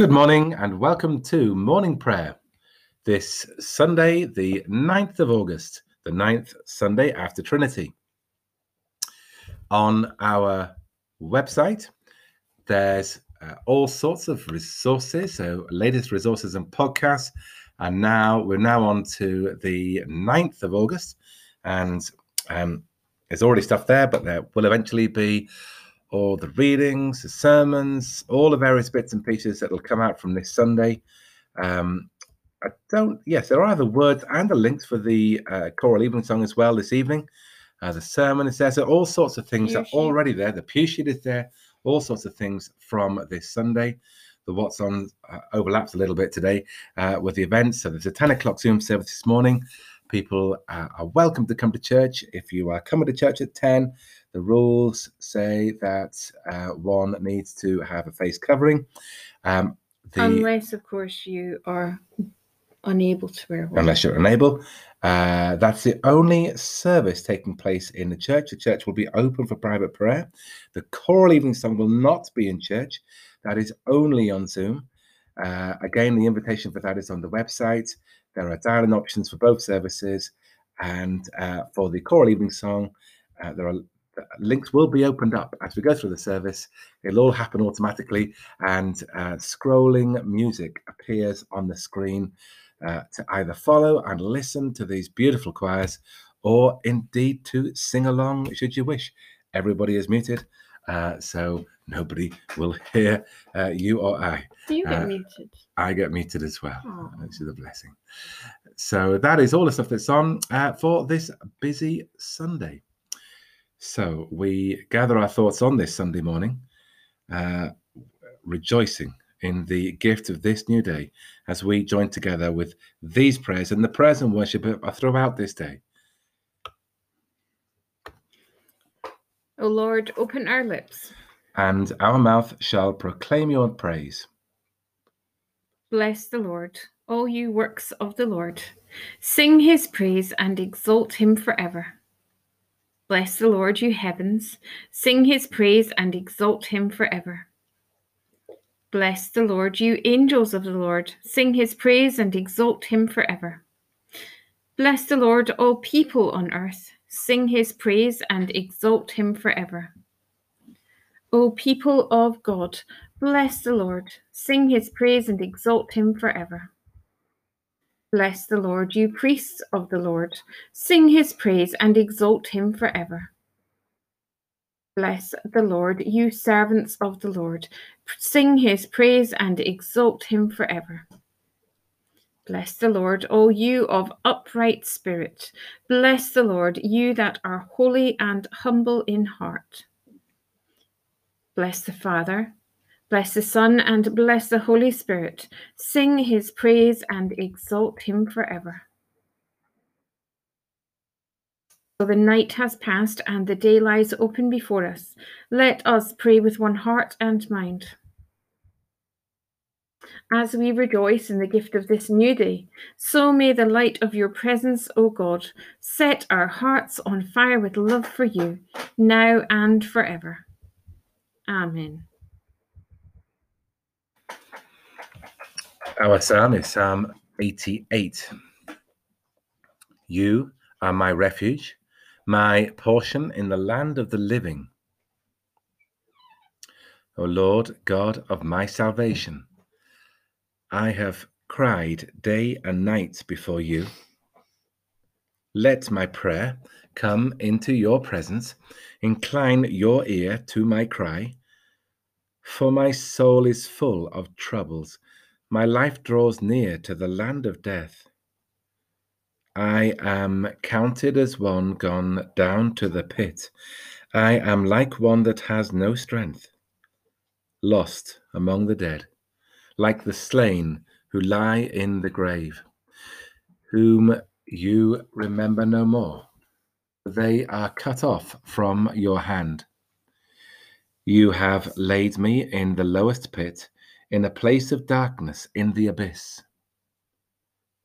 Good morning and welcome to morning prayer. This Sunday, the 9th of August, the 9th Sunday after Trinity. On our website, there's uh, all sorts of resources, so latest resources and podcasts. And now we're now on to the 9th of August, and um, there's already stuff there, but there will eventually be all the readings, the sermons, all the various bits and pieces that will come out from this Sunday. Um, I don't, yes, there are the words and the links for the uh, choral evensong as well this evening. Uh, the sermon is there, so all sorts of things are already there. The pew sheet is there, all sorts of things from this Sunday. The what's on uh, overlaps a little bit today uh, with the events. So there's a 10 o'clock Zoom service this morning. People uh, are welcome to come to church. If you are coming to church at 10, the rules say that uh, one needs to have a face covering. Um, the, unless, of course, you are unable to wear one. Unless you're unable. Uh, that's the only service taking place in the church. The church will be open for private prayer. The choral evensong will not be in church. That is only on Zoom. Uh, again, the invitation for that is on the website. There are dial-in options for both services, and uh, for the choral evensong, uh, there are links will be opened up as we go through the service. It'll all happen automatically, and uh, scrolling music appears on the screen uh, to either follow and listen to these beautiful choirs, or indeed to sing along should you wish. Everybody is muted, uh, so nobody will hear uh, you or I. Do you get uh, muted? I get muted as well, Aww. which is a blessing. So that is all the stuff that's on uh, for this busy Sunday. So we gather our thoughts on this Sunday morning, uh, rejoicing in the gift of this new day as we join together with these prayers and the prayers and worship throughout this day. O Lord, open our lips, and our mouth shall proclaim your praise. Bless the Lord, all you works of the Lord. Sing his praise and exalt him forever. Bless the Lord, you heavens. Sing his praise and exalt him forever. Bless the Lord, you angels of the Lord. Sing his praise and exalt him forever. Bless the Lord, all people on earth. Sing his praise and exalt him forever. O people of God, bless the Lord. Sing his praise and exalt him forever. Bless the Lord, you priests of the Lord. Sing his praise and exalt him forever. Bless the Lord, you servants of the Lord. Sing his praise and exalt him forever. Bless the Lord, all you of upright spirit. Bless the Lord, you that are holy and humble in heart. Bless the Father, Bless the Son and bless the Holy Spirit. Sing his praise and exalt him forever. So the night has passed and the day lies open before us. Let us pray with one heart and mind. As we rejoice in the gift of this new day, so may the light of your presence, O God, set our hearts on fire with love for you, now and forever. Amen. Our psalm is Psalm 88. You are my refuge, my portion in the land of the living. O Lord God of my salvation, I have cried day and night before you. Let my prayer come into your presence. Incline your ear to my cry. For my soul is full of troubles my life draws near to the land of death. I am counted as one gone down to the pit. I am like one that has no strength, lost among the dead, like the slain who lie in the grave, whom you remember no more. They are cut off from your hand. You have laid me in the lowest pit in a place of darkness in the abyss.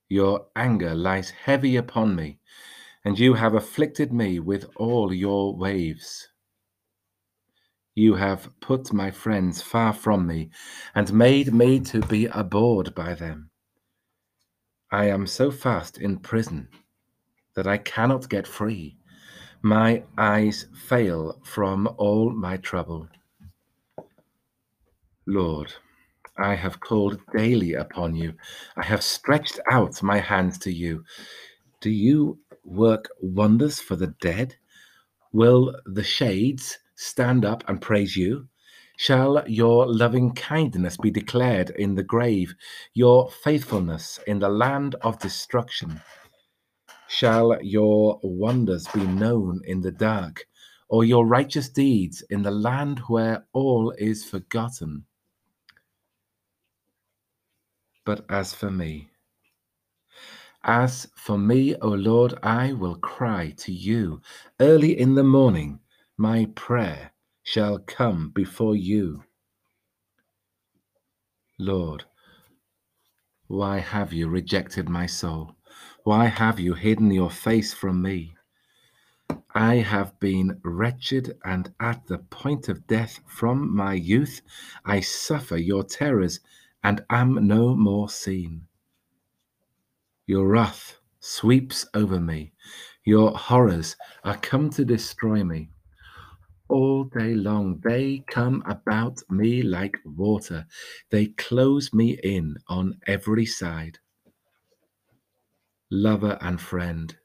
Your anger lies heavy upon me, and you have afflicted me with all your waves. You have put my friends far from me and made me to be abhorred by them. I am so fast in prison that I cannot get free. My eyes fail from all my trouble. Lord, I have called daily upon you. I have stretched out my hands to you. Do you work wonders for the dead? Will the shades stand up and praise you? Shall your loving kindness be declared in the grave, your faithfulness in the land of destruction? Shall your wonders be known in the dark, or your righteous deeds in the land where all is forgotten? But as for me, as for me, O Lord, I will cry to you early in the morning. My prayer shall come before you. Lord, why have you rejected my soul? Why have you hidden your face from me? I have been wretched and at the point of death from my youth. I suffer your terrors and am no more seen. Your wrath sweeps over me. Your horrors are come to destroy me. All day long they come about me like water. They close me in on every side lover and friend,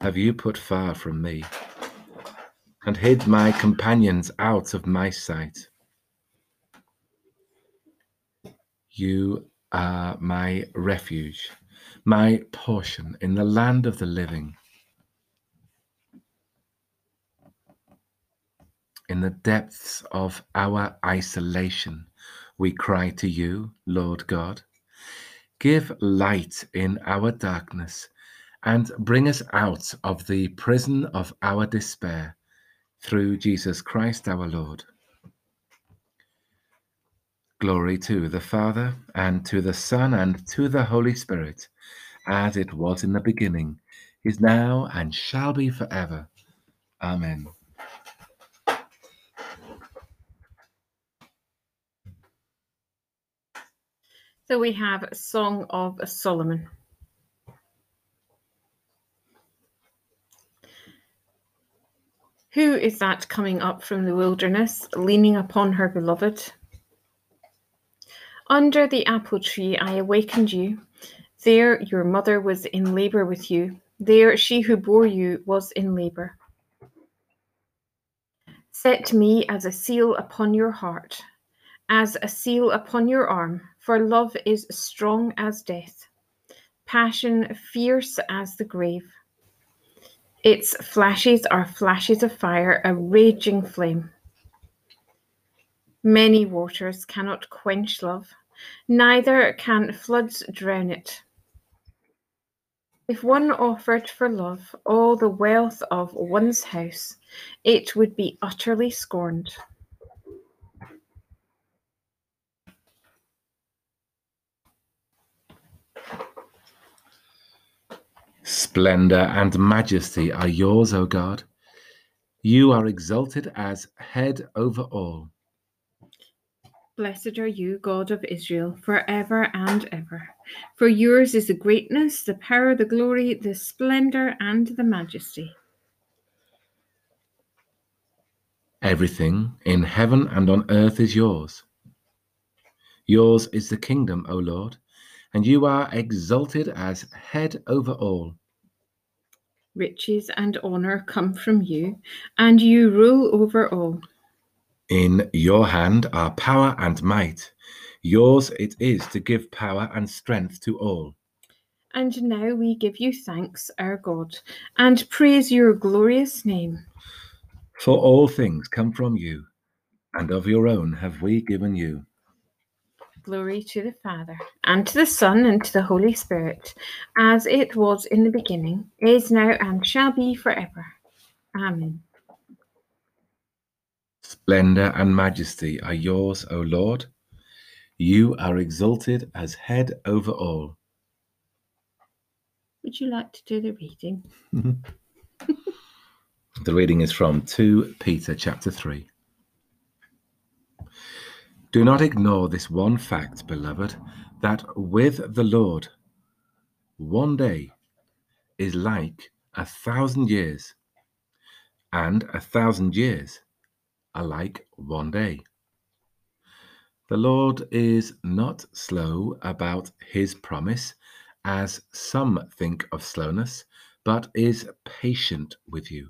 have you put far from me, and hid my companions out of my sight. You are my refuge, my portion in the land of the living. In the depths of our isolation, we cry to you, Lord God. Give light in our darkness and bring us out of the prison of our despair through Jesus Christ our Lord. Glory to the Father, and to the Son, and to the Holy Spirit, as it was in the beginning, is now, and shall be forever. Amen. So we have a Song of Solomon. Who is that coming up from the wilderness, leaning upon her beloved? Under the apple tree I awakened you. There your mother was in labor with you. There she who bore you was in labor. Set me as a seal upon your heart, as a seal upon your arm, for love is strong as death, passion fierce as the grave. Its flashes are flashes of fire, a raging flame. Many waters cannot quench love, neither can floods drown it. If one offered for love all the wealth of one's house, it would be utterly scorned. Splendor and majesty are yours, O God. You are exalted as head over all. Blessed are you, God of Israel, forever and ever. For yours is the greatness, the power, the glory, the splendor, and the majesty. Everything in heaven and on earth is yours. Yours is the kingdom, O Lord, and you are exalted as head over all. Riches and honor come from you, and you rule over all. In your hand are power and might. Yours it is to give power and strength to all. And now we give you thanks, our God, and praise your glorious name. For all things come from you, and of your own have we given you. Glory to the Father, and to the Son, and to the Holy Spirit, as it was in the beginning, is now, and shall be forever. Amen. Splendor and majesty are yours, O Lord. You are exalted as head over all. Would you like to do the reading? the reading is from 2 Peter chapter 3. Do not ignore this one fact, beloved, that with the Lord, one day is like a thousand years, and a thousand years are like one day. The Lord is not slow about his promise, as some think of slowness, but is patient with you,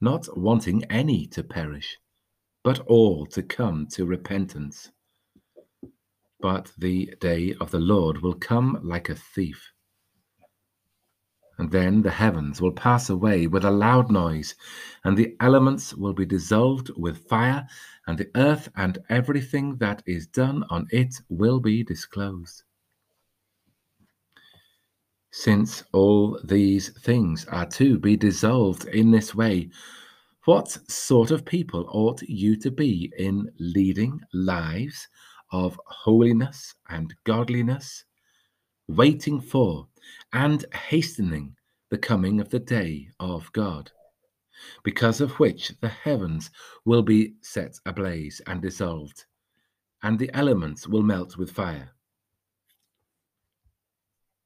not wanting any to perish, but all to come to repentance. But the day of the Lord will come like a thief. Then the heavens will pass away with a loud noise, and the elements will be dissolved with fire, and the earth and everything that is done on it will be disclosed. Since all these things are to be dissolved in this way, what sort of people ought you to be in leading lives of holiness and godliness, waiting for and hastening the coming of the day of God, because of which the heavens will be set ablaze and dissolved, and the elements will melt with fire.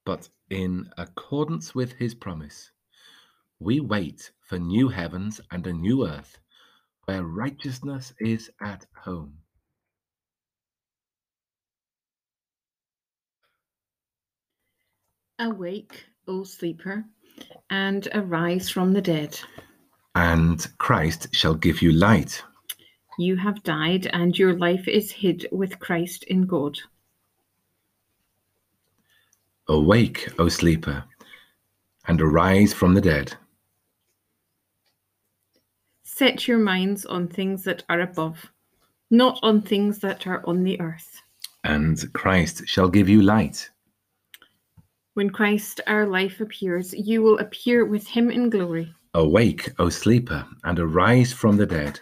But in accordance with his promise, we wait for new heavens and a new earth where righteousness is at home. Awake, O sleeper, and arise from the dead. And Christ shall give you light. You have died, and your life is hid with Christ in God. Awake, O sleeper, and arise from the dead. Set your minds on things that are above, not on things that are on the earth. And Christ shall give you light. When Christ our life appears, you will appear with him in glory. Awake, O sleeper, and arise from the dead,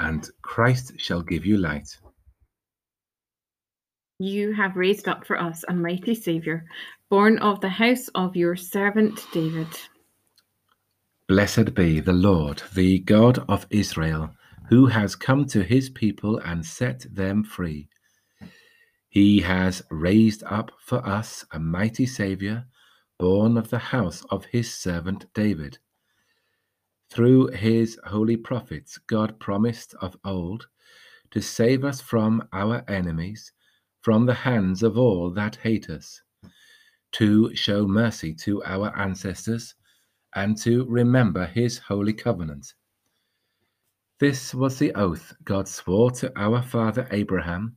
and Christ shall give you light. You have raised up for us a mighty Saviour, born of the house of your servant David. Blessed be the Lord, the God of Israel, who has come to his people and set them free. He has raised up for us a mighty Saviour, born of the house of his servant David. Through his holy prophets, God promised of old to save us from our enemies, from the hands of all that hate us, to show mercy to our ancestors, and to remember his holy covenant. This was the oath God swore to our father Abraham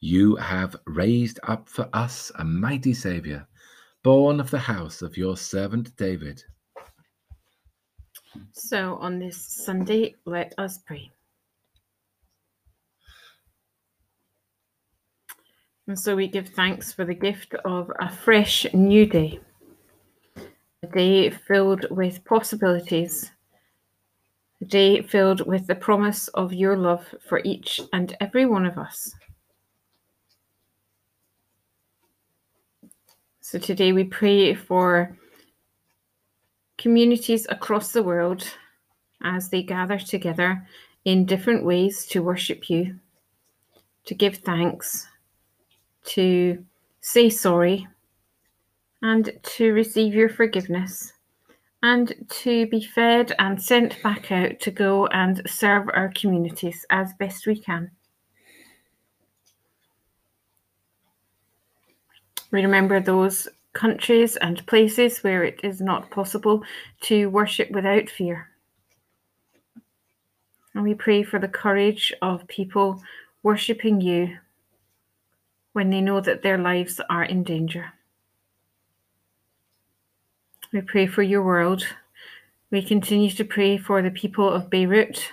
You have raised up for us a mighty Saviour, born of the house of your servant David. So on this Sunday, let us pray. And so we give thanks for the gift of a fresh new day, a day filled with possibilities, a day filled with the promise of your love for each and every one of us. So today we pray for communities across the world as they gather together in different ways to worship you, to give thanks, to say sorry, and to receive your forgiveness, and to be fed and sent back out to go and serve our communities as best we can. We remember those countries and places where it is not possible to worship without fear. And we pray for the courage of people worshipping you when they know that their lives are in danger. We pray for your world. We continue to pray for the people of Beirut,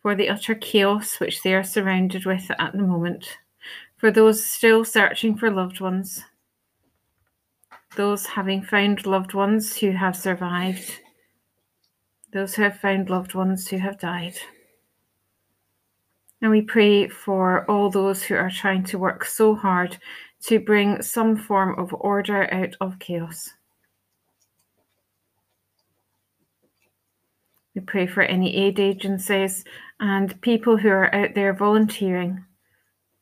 for the utter chaos which they are surrounded with at the moment, for those still searching for loved ones, those having found loved ones who have survived, those who have found loved ones who have died. And we pray for all those who are trying to work so hard to bring some form of order out of chaos. We pray for any aid agencies and people who are out there volunteering,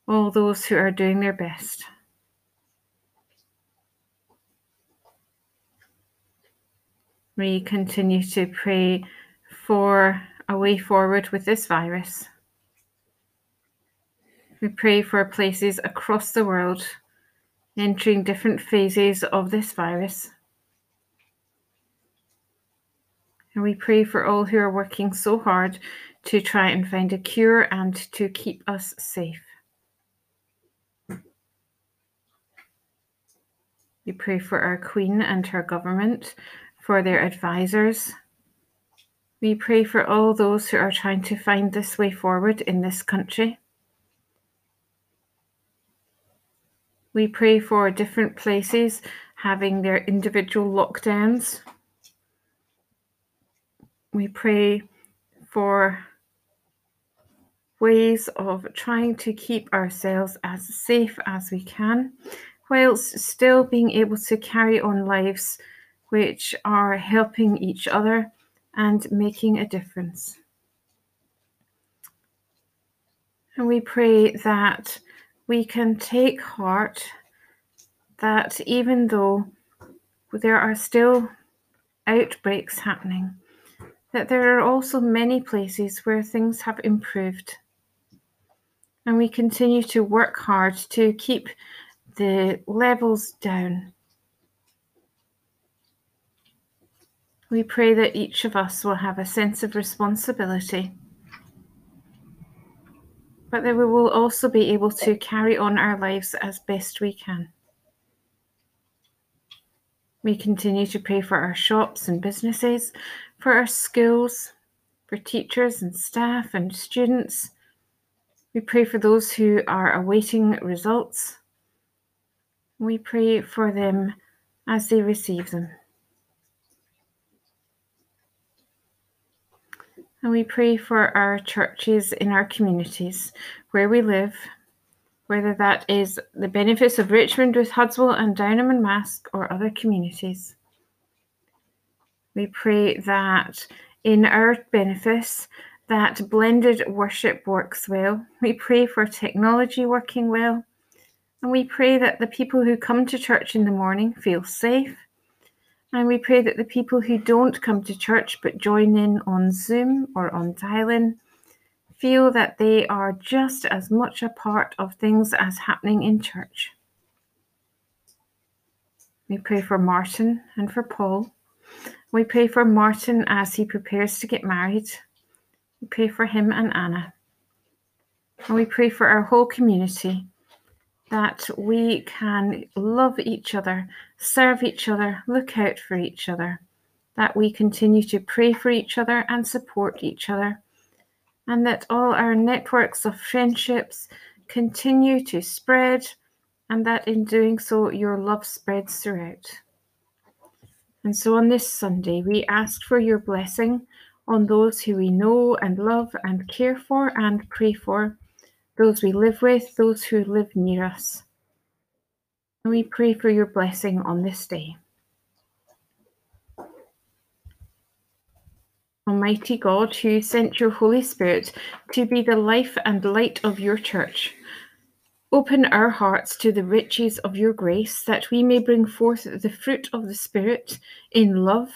all those who are doing their best. We continue to pray for a way forward with this virus. We pray for places across the world entering different phases of this virus. And we pray for all who are working so hard to try and find a cure and to keep us safe. We pray for our Queen and her government, for their advisors. We pray for all those who are trying to find this way forward in this country. We pray for different places having their individual lockdowns we pray for ways of trying to keep ourselves as safe as we can, whilst still being able to carry on lives which are helping each other and making a difference. And we pray that we can take heart that even though there are still outbreaks happening, that there are also many places where things have improved. And we continue to work hard to keep the levels down. We pray that each of us will have a sense of responsibility, but that we will also be able to carry on our lives as best we can. We continue to pray for our shops and businesses, for our schools, for teachers and staff and students. We pray for those who are awaiting results. We pray for them as they receive them. And we pray for our churches in our communities where we live, whether that is the benefice of Richmond with Hudswell and Downholme and Marske or other communities. We pray that in our benefice, that blended worship works well. We pray for technology working well. And we pray that the people who come to church in the morning feel safe. And we pray that the people who don't come to church but join in on Zoom or on dial in feel that they are just as much a part of things as happening in church. We pray for Martin and for Paul. We pray for Martin as he prepares to get married. We pray for him and Anna. And we pray for our whole community that we can love each other, serve each other, look out for each other, that we continue to pray for each other and support each other, and that all our networks of friendships continue to spread, and that in doing so, your love spreads throughout. And so on this Sunday, we ask for your blessing on those who we know and love and care for and pray for, those we live with, those who live near us. And we pray for your blessing on this day. Almighty God, who sent your Holy Spirit to be the life and light of your church, Open our hearts to the riches of your grace, that we may bring forth the fruit of the Spirit in love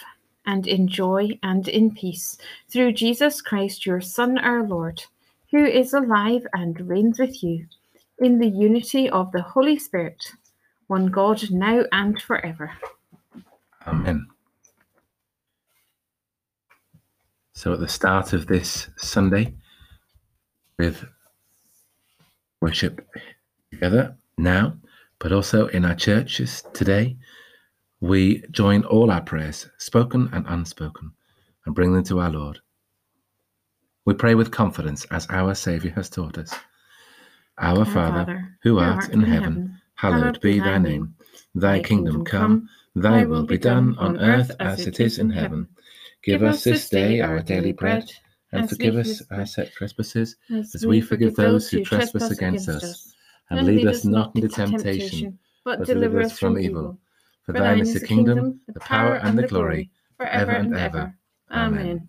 and in joy and in peace, through Jesus Christ, your Son, our Lord, who is alive and reigns with you in the unity of the Holy Spirit, one God, now and forever. Amen. So, at the start of this Sunday, with worship together now, but also in our churches today, we join all our prayers, spoken and unspoken, and bring them to our Lord. We pray with confidence as our Saviour has taught us. Our, Father, who art, in heaven, hallowed be thy name. Thy kingdom come, thy will be done on earth as it is in heaven. Give us this day our daily bread, and forgive us our trespasses, as we forgive those who trespass against us. And lead us not into temptation, but deliver us from evil. For thine is the kingdom, the power, and the glory, forever and ever. Amen.